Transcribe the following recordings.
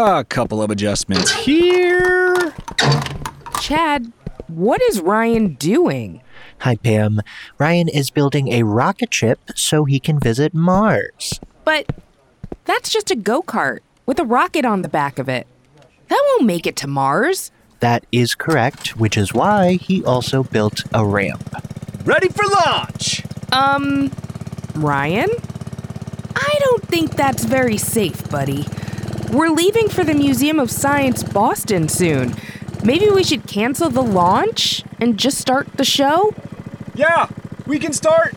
A couple of adjustments here. Chad, what is Ryan doing? Hi, Pam. Ryan is building a rocket ship so he can visit Mars. But that's just a go kart with a rocket on the back of it. That won't make it to Mars. That is correct, which is why he also built a ramp. Ready for launch! Um, Ryan? I don't think that's very safe, buddy. We're leaving for the Museum of Science Boston soon. Maybe we should cancel the launch and just start the show? Yeah, we can start.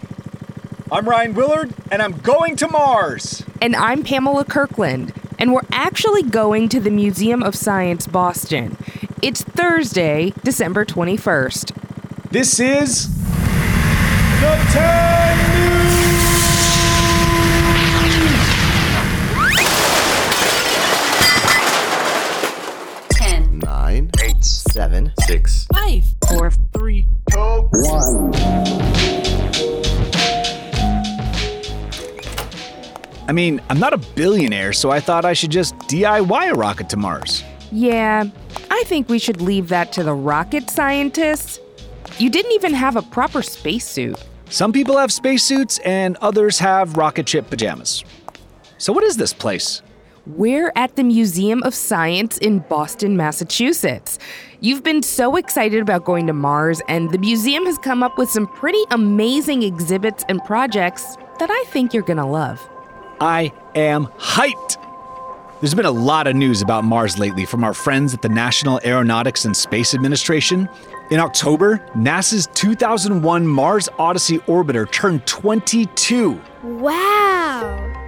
I'm Ryan Willard, and I'm going to Mars. And I'm Pamela Kirkland, and we're actually going to the Museum of Science Boston. It's Thursday, December 21st. This is the 10 seven, six, Five, four, three, I mean, I'm not a billionaire, so I thought I should just DIY a rocket to Mars. Yeah, I think we should leave that to the rocket scientists. You didn't even have a proper spacesuit. Some people have spacesuits, and others have rocket ship pajamas. So, what is this place? We're at the Museum of Science in Boston, Massachusetts. You've been so excited about going to Mars, and the museum has come up with some pretty amazing exhibits and projects that I think you're gonna love. I am hyped! There's been a lot of news about Mars lately from our friends at the National Aeronautics and Space Administration. In October, NASA's 2001 Mars Odyssey orbiter turned 22. Wow!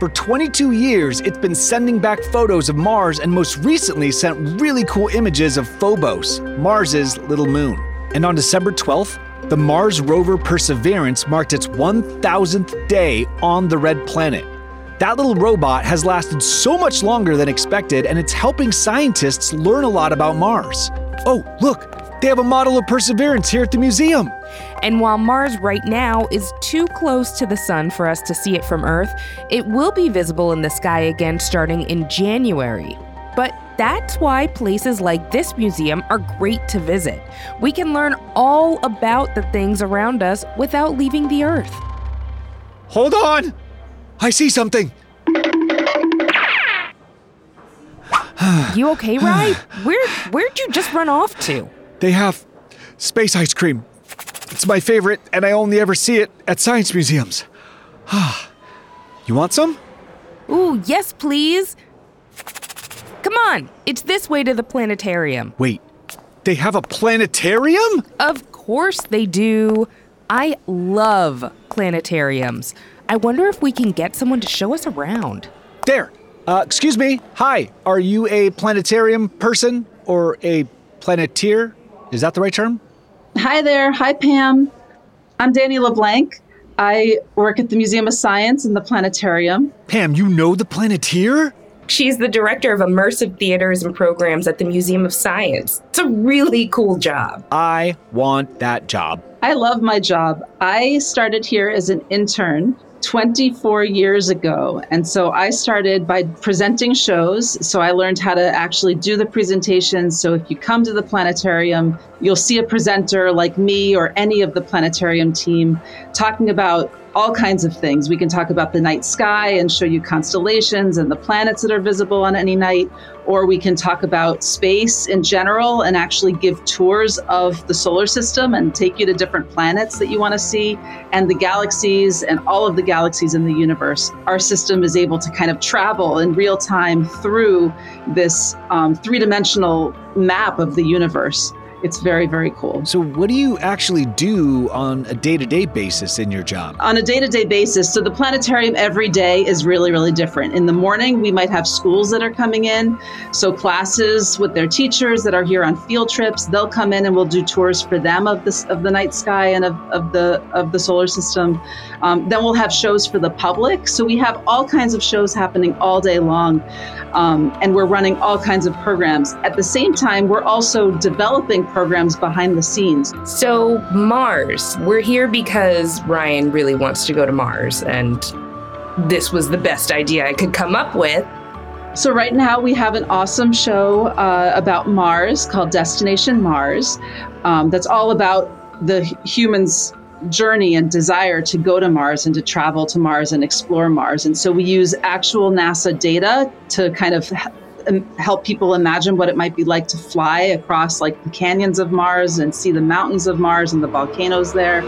For 22 years, it's been sending back photos of Mars and most recently sent really cool images of Phobos, Mars's little moon. And on December 12th, the Mars rover Perseverance marked its 1000th day on the red planet. That little robot has lasted so much longer than expected, and it's helping scientists learn a lot about Mars. Oh, look, they have a model of Perseverance here at the museum. And while Mars right now is too close to the sun for us to see it from Earth, it will be visible in the sky again starting in January. But that's why places like this museum are great to visit. We can learn all about the things around us without leaving the Earth. Hold on! I see something. You okay, Rye? Where where'd you just run off to? They have space ice cream. It's my favorite, and I only ever see it at science museums. Ah, you want some? Ooh, yes, please. Come on, it's this way to the planetarium. Wait, they have a planetarium? Of course they do. I love planetariums. I wonder if we can get someone to show us around. There. Uh, excuse me. Hi. Are you a planetarium person or a planeteer? Is that the right term? Hi there. Hi, Pam. I'm Dani LeBlanc. I work at the Museum of Science in the planetarium. Pam, you know the planeteer? She's the director of immersive theaters and programs at the Museum of Science. It's a really cool job. I want that job. I love my job. I started here as an intern 24 years ago. And so I started by presenting shows. So I learned how to actually do the presentations. So if you come to the planetarium, you'll see a presenter like me or any of the planetarium team talking about all kinds of things. We can talk about the night sky and show you constellations and the planets that are visible on any night, or we can talk about space in general and actually give tours of the solar system and take you to different planets that you want to see and the galaxies and all of the galaxies in the universe. Our system is able to kind of travel in real time through this um, three dimensional map of the universe. It's very, very cool. So, what do you actually do on a day to day basis in your job? On a day to day basis, so the planetarium every day is really, really different. In the morning, we might have schools that are coming in. So, classes with their teachers that are here on field trips, they'll come in and we'll do tours for them of, this, of the night sky and of, of, the, of the solar system. Um, then we'll have shows for the public. So, we have all kinds of shows happening all day long. Um, and we're running all kinds of programs. At the same time, we're also developing programs behind the scenes. So, Mars. We're here because Ryan really wants to go to Mars, and this was the best idea I could come up with. So, right now we have an awesome show uh, about Mars called Destination Mars um, that's all about the humans' journey and desire to go to Mars and to travel to Mars and explore Mars. And so we use actual NASA data to kind of help people imagine what it might be like to fly across like the canyons of Mars and see the mountains of Mars and the volcanoes there.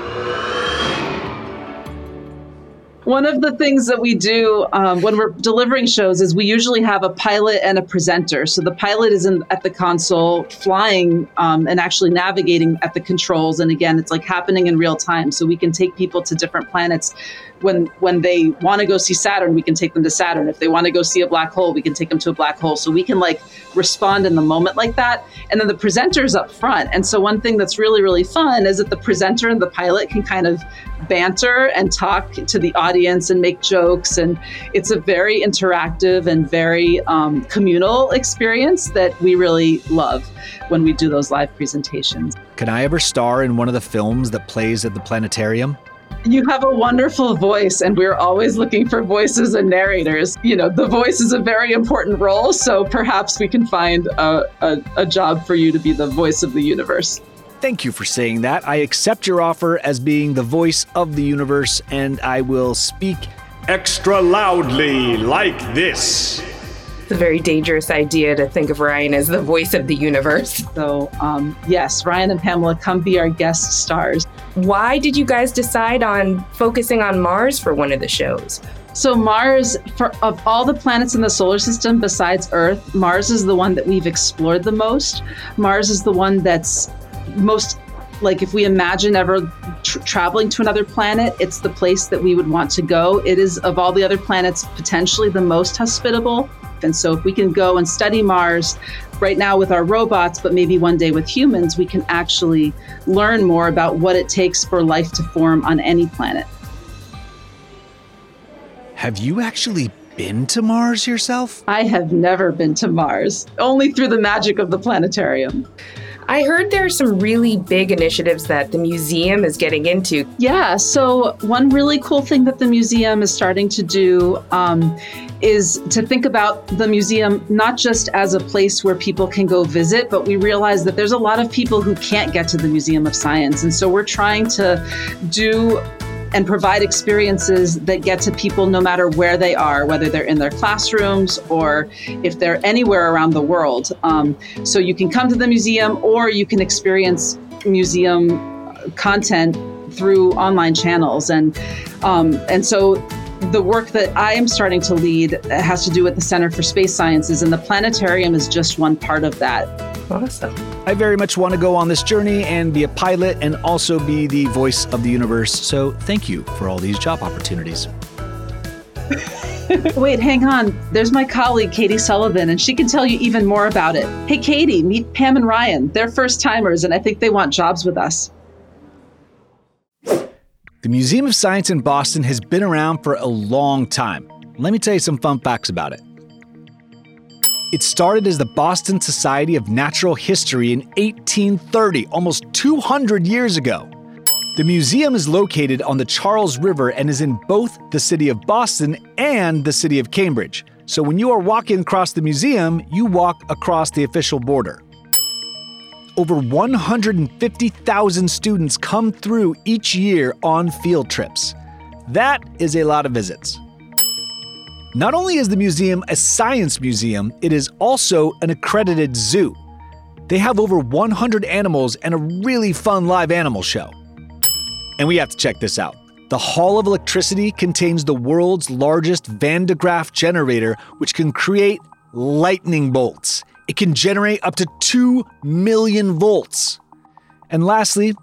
One of the things that we do um, when we're delivering shows is we usually have a pilot and a presenter. So the pilot is in, at the console flying um, and actually navigating at the controls. And again, it's like happening in real time. So we can take people to different planets when when they want to go see Saturn, we can take them to Saturn. If they want to go see a black hole, we can take them to a black hole. So we can like respond in the moment like that. And then the presenter's up front. And so one thing that's really really fun is that the presenter and the pilot can kind of banter and talk to the audience and make jokes. And it's a very interactive and very um, communal experience that we really love when we do those live presentations. Can I ever star in one of the films that plays at the planetarium? You have a wonderful voice, and we're always looking for voices and narrators. You know, the voice is a very important role, so perhaps we can find a, a, a job for you to be the voice of the universe. Thank you for saying that. I accept your offer as being the voice of the universe, and I will speak extra loudly like this. It's a very dangerous idea to think of Ryan as the voice of the universe. So, um, yes, Ryan and Pamela, come be our guest stars. Why did you guys decide on focusing on Mars for one of the shows? So Mars, for of all the planets in the solar system besides Earth, Mars is the one that we've explored the most. Mars is the one that's most like if we imagine ever tr- traveling to another planet, it's the place that we would want to go. It is of all the other planets potentially the most hospitable. And so, if we can go and study Mars right now with our robots, but maybe one day with humans, we can actually learn more about what it takes for life to form on any planet. Have you actually been to Mars yourself? I have never been to Mars, only through the magic of the planetarium. I heard there are some really big initiatives that the museum is getting into. Yeah, so one really cool thing that the museum is starting to do um, is to think about the museum not just as a place where people can go visit, but we realize that there's a lot of people who can't get to the Museum of Science. And so we're trying to do and provide experiences that get to people no matter where they are, whether they're in their classrooms or if they're anywhere around the world. Um, so you can come to the museum or you can experience museum content through online channels. And um, and so the work that I am starting to lead has to do with the Center for Space Sciences, and the planetarium is just one part of that. Awesome. I very much want to go on this journey and be a pilot and also be the voice of the universe. So thank you for all these job opportunities. Wait, hang on. There's my colleague, Katie Sullivan, and she can tell you even more about it. Hey, Katie, meet Pam and Ryan. They're first timers, and I think they want jobs with us. The Museum of Science in Boston has been around for a long time. Let me tell you some fun facts about it. It started as the Boston Society of Natural History in 1830, almost 200 years ago. The museum is located on the Charles River and is in both the city of Boston and the city of Cambridge. So when you are walking across the museum, you walk across the official border over 150,000 students come through each year on field trips. That is a lot of visits. Not only is the museum a science museum, it is also an accredited zoo. They have over 100 animals and a really fun live animal show. And we have to check this out. The Hall of Electricity contains the world's largest Van de Graaff generator, which can create lightning bolts. It can generate up to 2 million volts. And lastly,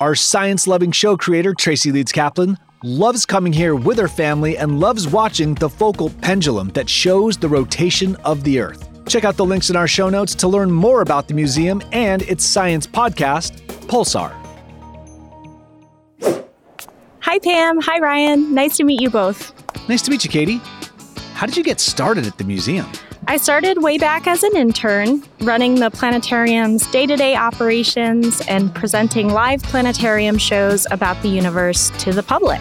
our science loving show creator, Tracy Leeds Kaplan, loves coming here with her family and loves watching the Foucault pendulum that shows the rotation of the Earth. Check out the links in our show notes to learn more about the museum and its science podcast, Pulsar. Hi, Pam. Hi, Ryan. Nice to meet you both. Nice to meet you, Katie. How did you get started at the museum? I started way back as an intern, running the planetarium's day to day operations and presenting live planetarium shows about the universe to the public.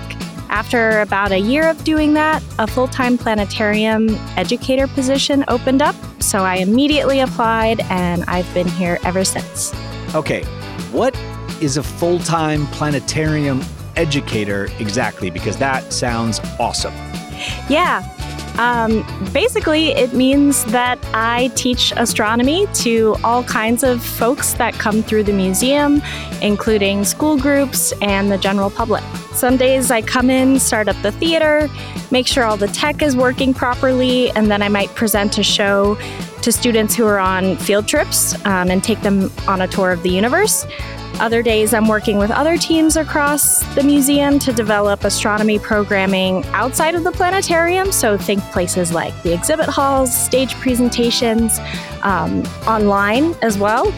After about a year of doing that, a full time planetarium educator position opened up. So I immediately applied and I've been here ever since. Okay, what is a full time planetarium educator exactly? Because that sounds awesome. Yeah. Um, basically, it means that I teach astronomy to all kinds of folks that come through the museum, including school groups and the general public. Some days I come in, start up the theater, make sure all the tech is working properly, and then I might present a show to students who are on field trips um, and take them on a tour of the universe. Other days, I'm working with other teams across the museum to develop astronomy programming outside of the planetarium. So, think places like the exhibit halls, stage presentations, um, online as well.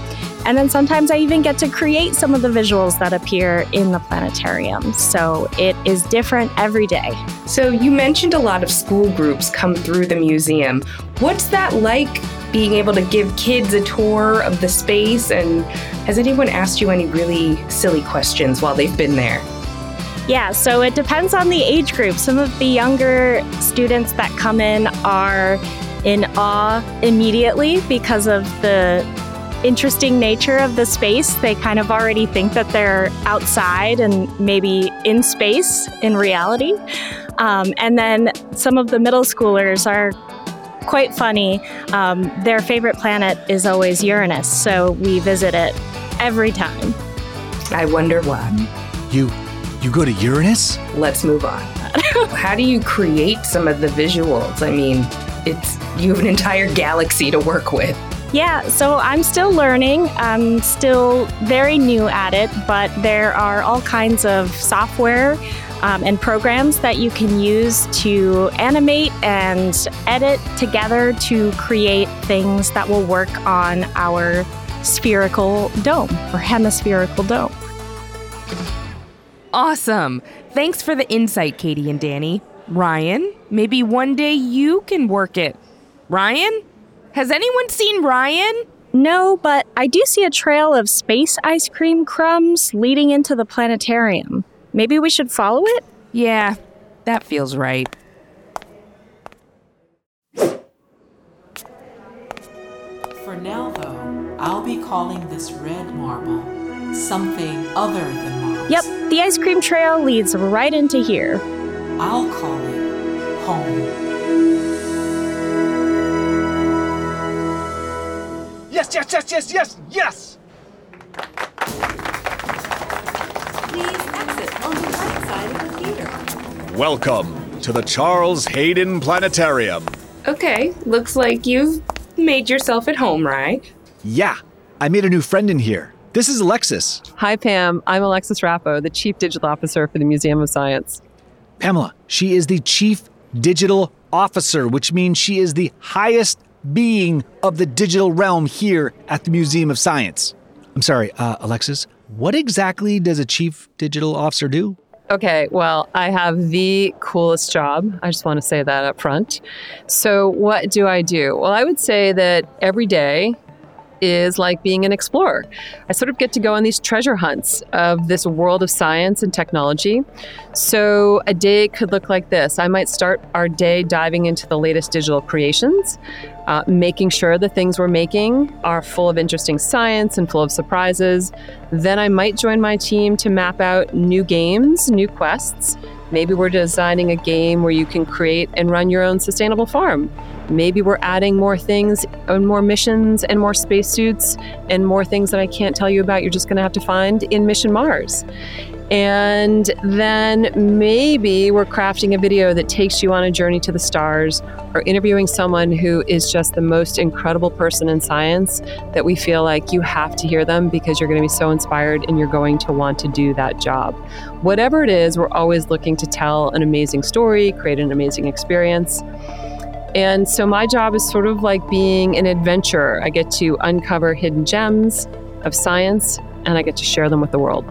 And then sometimes I even get to create some of the visuals that appear in the planetarium. So, it is different every day. So, you mentioned a lot of school groups come through the museum. What's that like being able to give kids a tour of the space? And has anyone asked you any really silly questions while they've been there? Yeah, so it depends on the age group. Some of the younger students that come in are in awe immediately because of the interesting nature of the space. They kind of already think that they're outside and maybe in space in reality. Um, and then some of the middle schoolers are quite funny. Um, their favorite planet is always Uranus, so we visit it every time. I wonder why. You you go to Uranus? Let's move on. How do you create some of the visuals? I mean, it's you have an entire galaxy to work with. Yeah, so I'm still learning. I'm still very new at it, but there are all kinds of software um, and programs that you can use to animate and edit together to create things that will work on our spherical dome or hemispherical dome. Awesome. Thanks for the insight, Katie and Dani. Ryan, maybe one day you can work it. Ryan? Has anyone seen Ryan? No, but I do see a trail of space ice cream crumbs leading into the planetarium. Maybe we should follow it? Yeah, that feels right. For now, though, I'll be calling this red marble something other than Mars. Yep, the ice cream trail leads right into here. I'll call it home. Yes, yes, yes, yes, yes, yes! Please exit on the right side of the theater. Welcome to the Charles Hayden Planetarium. Okay, looks like you've made yourself at home, right? Yeah, I made a new friend in here. This is Alexis. Hi, Pam. I'm Alexis Rapo, the Chief Digital Officer for the Museum of Science. Pamela, she is the Chief Digital Officer, which means she is the highest being of the digital realm here at the Museum of Science. I'm sorry, uh, Alexis, what exactly does a Chief Digital Officer do? Okay, well, I have the coolest job. I just want to say that up front. So, what do I do? Well, I would say that every day is like being an explorer. I sort of get to go on these treasure hunts of this world of science and technology. So, a day could look like this I might start our day diving into the latest digital creations. Uh, making sure the things we're making are full of interesting science and full of surprises. Then I might join my team to map out new games, new quests. Maybe we're designing a game where you can create and run your own sustainable farm. Maybe we're adding more things and more missions and more spacesuits and more things that I can't tell you about. You're just going to have to find in Mission Mars. And then maybe we're crafting a video that takes you on a journey to the stars or interviewing someone who is just the most incredible person in science that we feel like you have to hear them because you're going to be so inspired and you're going to want to do that job. Whatever it is, we're always looking to tell an amazing story, create an amazing experience. And so my job is sort of like being an adventurer. I get to uncover hidden gems of science and I get to share them with the world.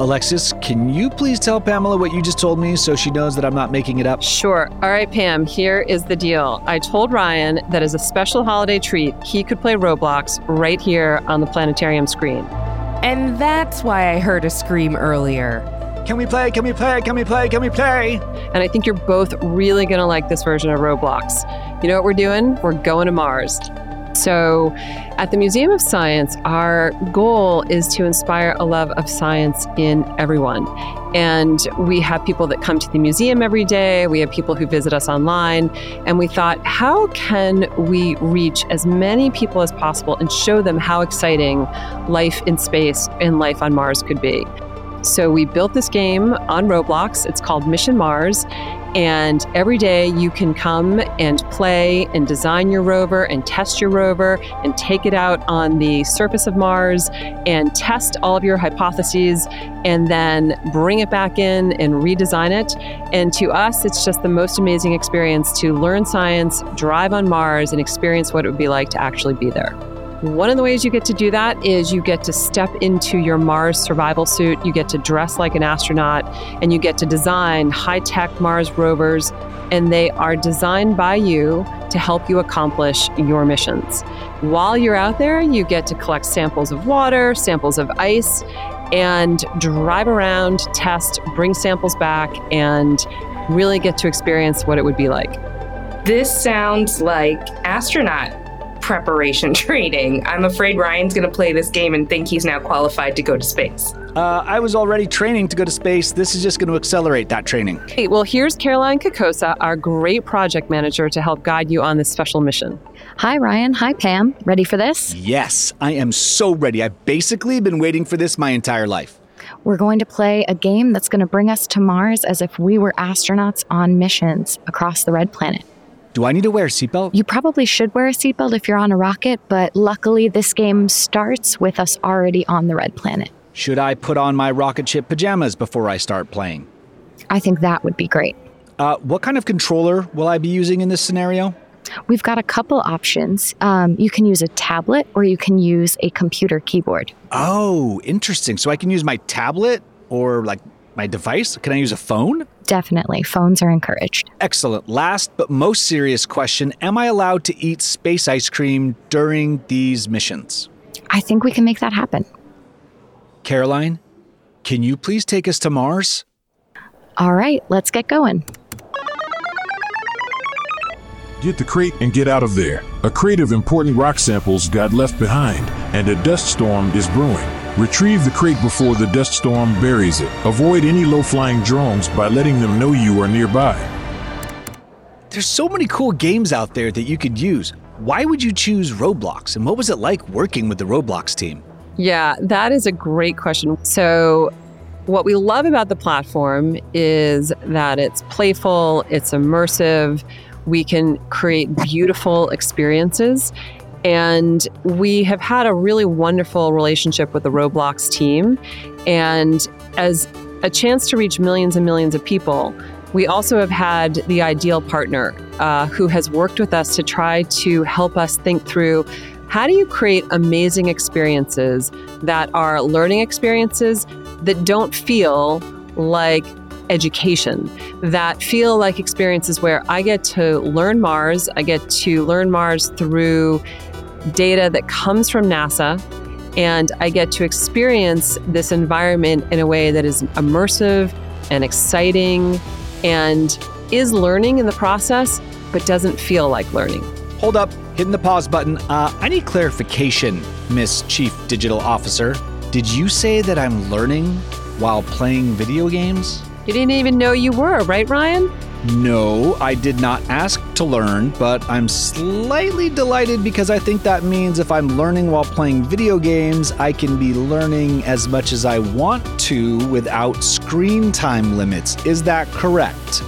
Alexis, can you please tell Pamela what you just told me so she knows that I'm not making it up? Sure. All right, Pam, here is the deal. I told Ryan that as a special holiday treat, he could play Roblox right here on the planetarium screen. And that's why I heard a scream earlier. Can we play? Can we play? Can we play? Can we play? And I think you're both really going to like this version of Roblox. You know what we're doing? We're going to Mars. So, at the Museum of Science, our goal is to inspire a love of science in everyone. And we have people that come to the museum every day, we have people who visit us online, and we thought, how can we reach as many people as possible and show them how exciting life in space and life on Mars could be? So, we built this game on Roblox. It's called Mission Mars. And every day you can come and play and design your rover and test your rover and take it out on the surface of Mars and test all of your hypotheses and then bring it back in and redesign it. And to us, it's just the most amazing experience to learn science, drive on Mars, and experience what it would be like to actually be there. One of the ways you get to do that is you get to step into your Mars survival suit, you get to dress like an astronaut, and you get to design high tech Mars rovers. And they are designed by you to help you accomplish your missions. While you're out there, you get to collect samples of water, samples of ice, and drive around, test, bring samples back, and really get to experience what it would be like. This sounds like astronaut preparation training. I'm afraid Ryan's going to play this game and think he's now qualified to go to space. Uh, I was already training to go to space. This is just going to accelerate that training. Hey, well, here's Caroline Kokosa, our great project manager, to help guide you on this special mission. Hi, Ryan. Hi, Pam. Ready for this? Yes, I am so ready. I've basically been waiting for this my entire life. We're going to play a game that's going to bring us to Mars as if we were astronauts on missions across the red planet. Do I need to wear a seatbelt? You probably should wear a seatbelt if you're on a rocket, but luckily this game starts with us already on the red planet. Should I put on my rocket ship pajamas before I start playing? I think that would be great. Uh, what kind of controller will I be using in this scenario? We've got a couple options. Um, you can use a tablet or you can use a computer keyboard. Oh, interesting. So I can use my tablet or like my device? Can I use a phone? Definitely. Phones are encouraged. Excellent. Last but most serious question Am I allowed to eat space ice cream during these missions? I think we can make that happen. Caroline, can you please take us to Mars? All right, let's get going. Get the crate and get out of there. A crate of important rock samples got left behind, and a dust storm is brewing. Retrieve the crate before the dust storm buries it. Avoid any low flying drones by letting them know you are nearby. There's so many cool games out there that you could use. Why would you choose Roblox, and what was it like working with the Roblox team? Yeah, that is a great question. So, what we love about the platform is that it's playful, it's immersive, we can create beautiful experiences. And we have had a really wonderful relationship with the Roblox team. And as a chance to reach millions and millions of people, we also have had the ideal partner uh, who has worked with us to try to help us think through how do you create amazing experiences that are learning experiences that don't feel like education, that feel like experiences where I get to learn Mars, I get to learn Mars through data that comes from NASA, and I get to experience this environment in a way that is immersive and exciting and is learning in the process, but doesn't feel like learning. Hold up, hitting the pause button. Uh, I need clarification, Miss Chief Digital Officer. Did you say that I'm learning while playing video games? You didn't even know you were, right, Ryan? No, I did not ask to learn, but I'm slightly delighted because I think that means if I'm learning while playing video games, I can be learning as much as I want to without screen time limits. Is that correct?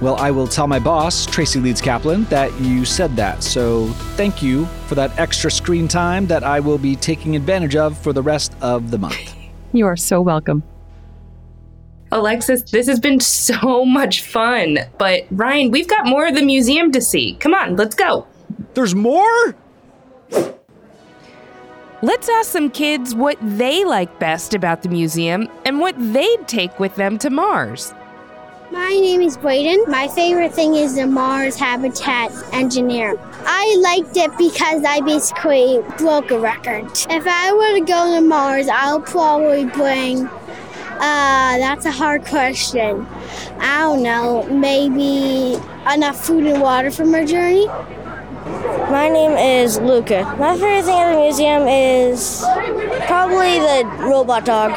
Well, I will tell my boss, Tracy Leeds Kaplan, that you said that. So thank you for that extra screen time that I will be taking advantage of for the rest of the month. You are so welcome. Alexis, this has been so much fun. But Ryan, we've got more of the museum to see. Come on, let's go. There's more? Let's ask some kids what they like best about the museum and what they'd take with them to Mars. My name is Brayden. My favorite thing is the Mars Habitat Engineer. I liked it because I basically broke a record. If I were to go to Mars, I'll probably bring Uh, that's a hard question. I don't know. Maybe enough food and water from our journey? My name is Luca. My favorite thing at the museum is probably the robot dog.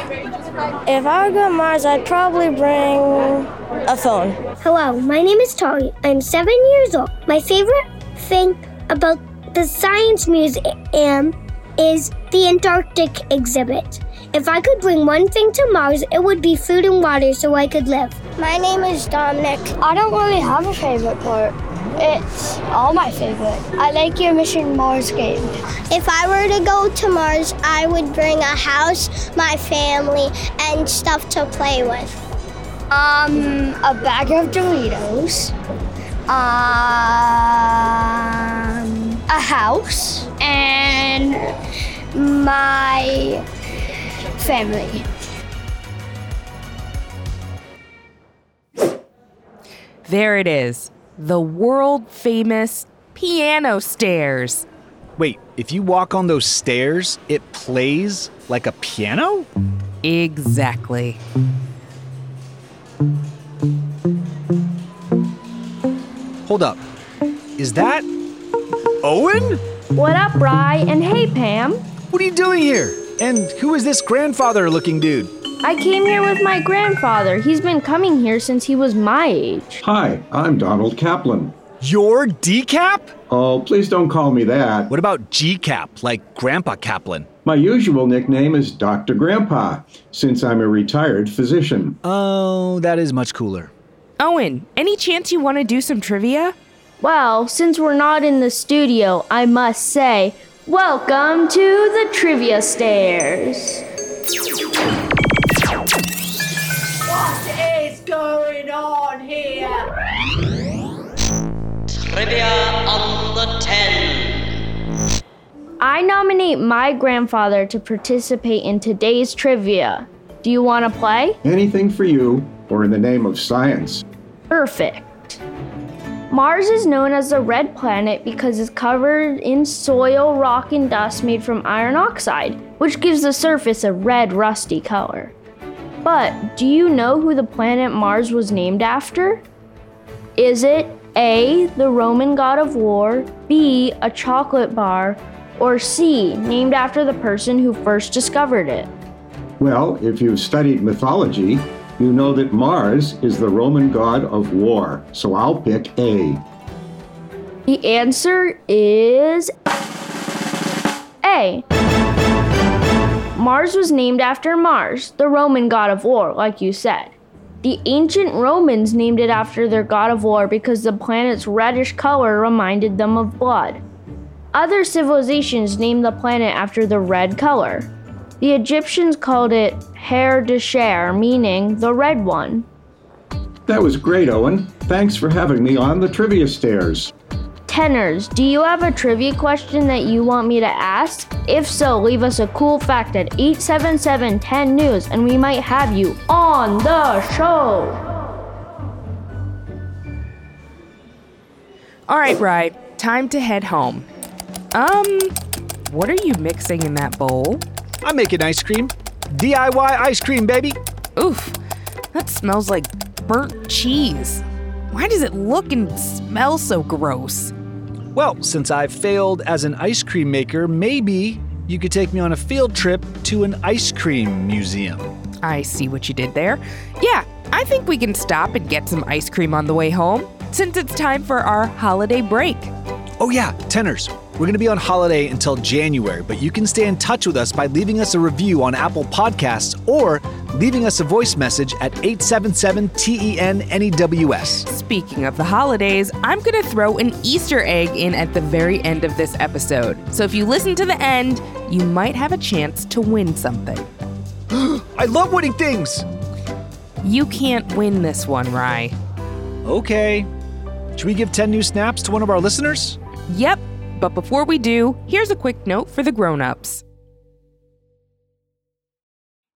If I would go to Mars, I'd probably bring a phone. Hello, my name is Tali. I'm seven years old. My favorite thing about the Science Museum is the Antarctic exhibit. If I could bring one thing to Mars, it would be food and water so I could live. My name is Dominic. I don't really have a favorite part. It's all my favorite. I like your Mission Mars game. If I were to go to Mars, I would bring a house, my family, and stuff to play with. Um, a bag of Doritos. Um, a house and my family. There it is. The world famous piano stairs. Wait, if you walk on those stairs, it plays like a piano? Exactly. Hold up. Is that Owen? What up, Rye? And hey, Pam. What are you doing here? And who is this grandfather looking dude? I came here with my grandfather. He's been coming here since he was my age. Hi, I'm Donald Kaplan. Your decap? Oh, please don't call me that. What about G-cap, like Grandpa Kaplan? My usual nickname is Dr. Grandpa, since I'm a retired physician. Oh, that is much cooler. Owen, any chance you want to do some trivia? Well, since we're not in the studio, I must say, welcome to the trivia stairs. What is going on here? Trivia on the 10. I nominate my grandfather to participate in today's trivia. Do you want to play? Anything for you, or in the name of science. Perfect. Mars is known as the red planet because it's covered in soil, rock, and dust made from iron oxide, which gives the surface a red, rusty color. But do you know who the planet Mars was named after? Is it A, the Roman god of war, B, a chocolate bar, or C, named after the person who first discovered it? Well, if you've studied mythology, you know that Mars is the Roman god of war, so I'll pick A. The answer is A. Mars was named after Mars, the Roman god of war, like you said. The ancient Romans named it after their god of war because the planet's reddish color reminded them of blood. Other civilizations named the planet after the red color. The Egyptians called it Her Desher, meaning the red one. That was great, Owen. Thanks for having me on the trivia stairs. Tenors, do you have a trivia question that you want me to ask? If so, leave us a cool fact at 877 10 News and we might have you on the show. All right, Rye, time to head home. Um, what are you mixing in that bowl? I'm making ice cream. DIY ice cream, baby. Oof, that smells like burnt cheese. Why does it look and smell so gross? Well, since I've failed as an ice cream maker, maybe you could take me on a field trip to an ice cream museum. I see what you did there. Yeah, I think we can stop and get some ice cream on the way home, since it's time for our holiday break. Oh, yeah, tenors. We're going to be on holiday until January, but you can stay in touch with us by leaving us a review on Apple Podcasts or leaving us a voice message at 877 TEN NEWS. Speaking of the holidays, I'm going to throw an Easter egg in at the very end of this episode. So if you listen to the end, you might have a chance to win something. I love winning things! You can't win this one, Rye. Okay. Should we give 10 new snaps to one of our listeners? Yep, but before we do, here's a quick note for the grown-ups.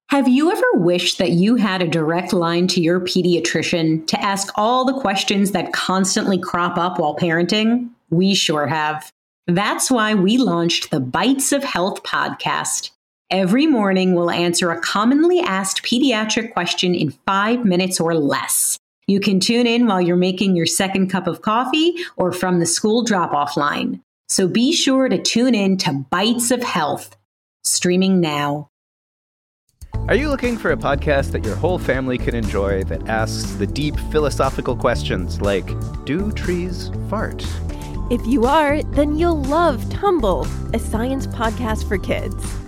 Have you ever wished that you had a direct line to your pediatrician to ask all the questions that constantly crop up while parenting? We sure have. That's why we launched the Bites of Health podcast. Every morning, we'll answer a commonly asked pediatric question in five minutes or less. You can tune in while you're making your second cup of coffee or from the school drop off line. So be sure to tune in to Bites of Health, streaming now. Are you looking for a podcast that your whole family can enjoy that asks the deep philosophical questions like Do trees fart? If you are, then you'll love Tumble, a science podcast for kids.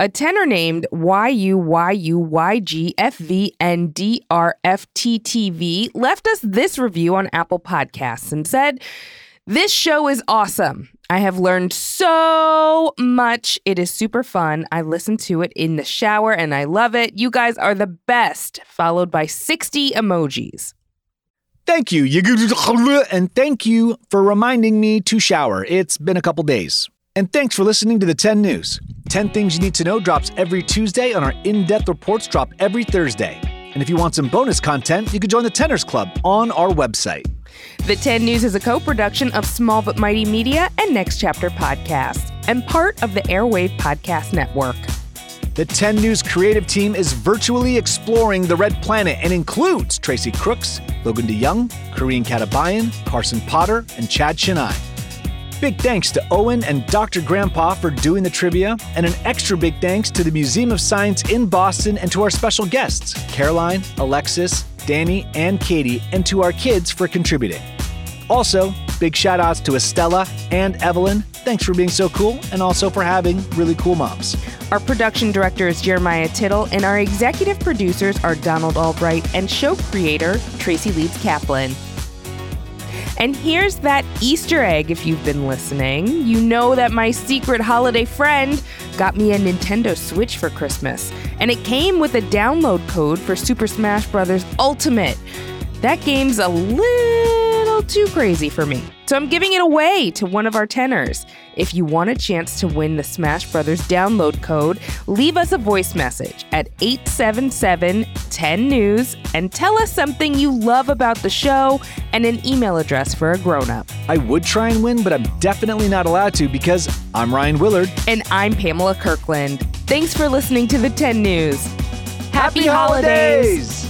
A tenor named YUYUYGFVNDRFTTV left us this review on Apple Podcasts and said, This show is awesome. I have learned so much. It is super fun. I listen to it in the shower and I love it. You guys are the best. Followed by 60 emojis. Thank you, and thank you for reminding me to shower. It's been a couple days. And thanks for listening to the 10 News. 10 Things You Need to Know drops every Tuesday, and our in depth reports drop every Thursday. And if you want some bonus content, you can join the Tenors Club on our website. The 10 News is a co production of Small But Mighty Media and Next Chapter Podcast, and part of the Airwave Podcast Network. The 10 News creative team is virtually exploring the Red Planet and includes Tracy Crooks, Logan DeYoung, Karine Katabayan, Carson Potter, and Chad Chennai. Big thanks to Owen and Dr. Grandpa for doing the trivia, and an extra big thanks to the Museum of Science in Boston and to our special guests, Caroline, Alexis, Dani, and Katie, and to our kids for contributing. Also, big shout outs to Estella and Evelyn. Thanks for being so cool and also for having really cool moms. Our production director is Jeremiah Tittle, and our executive producers are Donald Albright and show creator Tracy Leeds Kaplan. And here's that Easter egg if you've been listening. You know that my secret holiday friend got me a Nintendo Switch for Christmas, and it came with a download code for Super Smash Bros. Ultimate. That game's a little too crazy for me. So I'm giving it away to one of our tenors. If you want a chance to win the Smash Brothers download code, leave us a voice message at 877 10 News and tell us something you love about the show and an email address for a grown up. I would try and win, but I'm definitely not allowed to because I'm Ryan Willard. And I'm Pamela Kirkland. Thanks for listening to the 10 News. Happy, Happy holidays!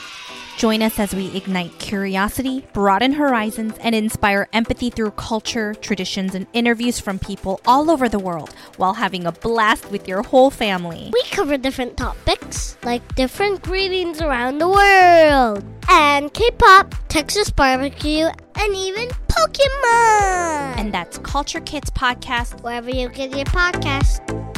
Join us as we ignite curiosity, broaden horizons, and inspire empathy through culture, traditions, and interviews from people all over the world while having a blast with your whole family. We cover different topics, like different greetings around the world, and K pop, Texas barbecue, and even Pokemon. And that's Culture Kids Podcast Wherever you get your podcast.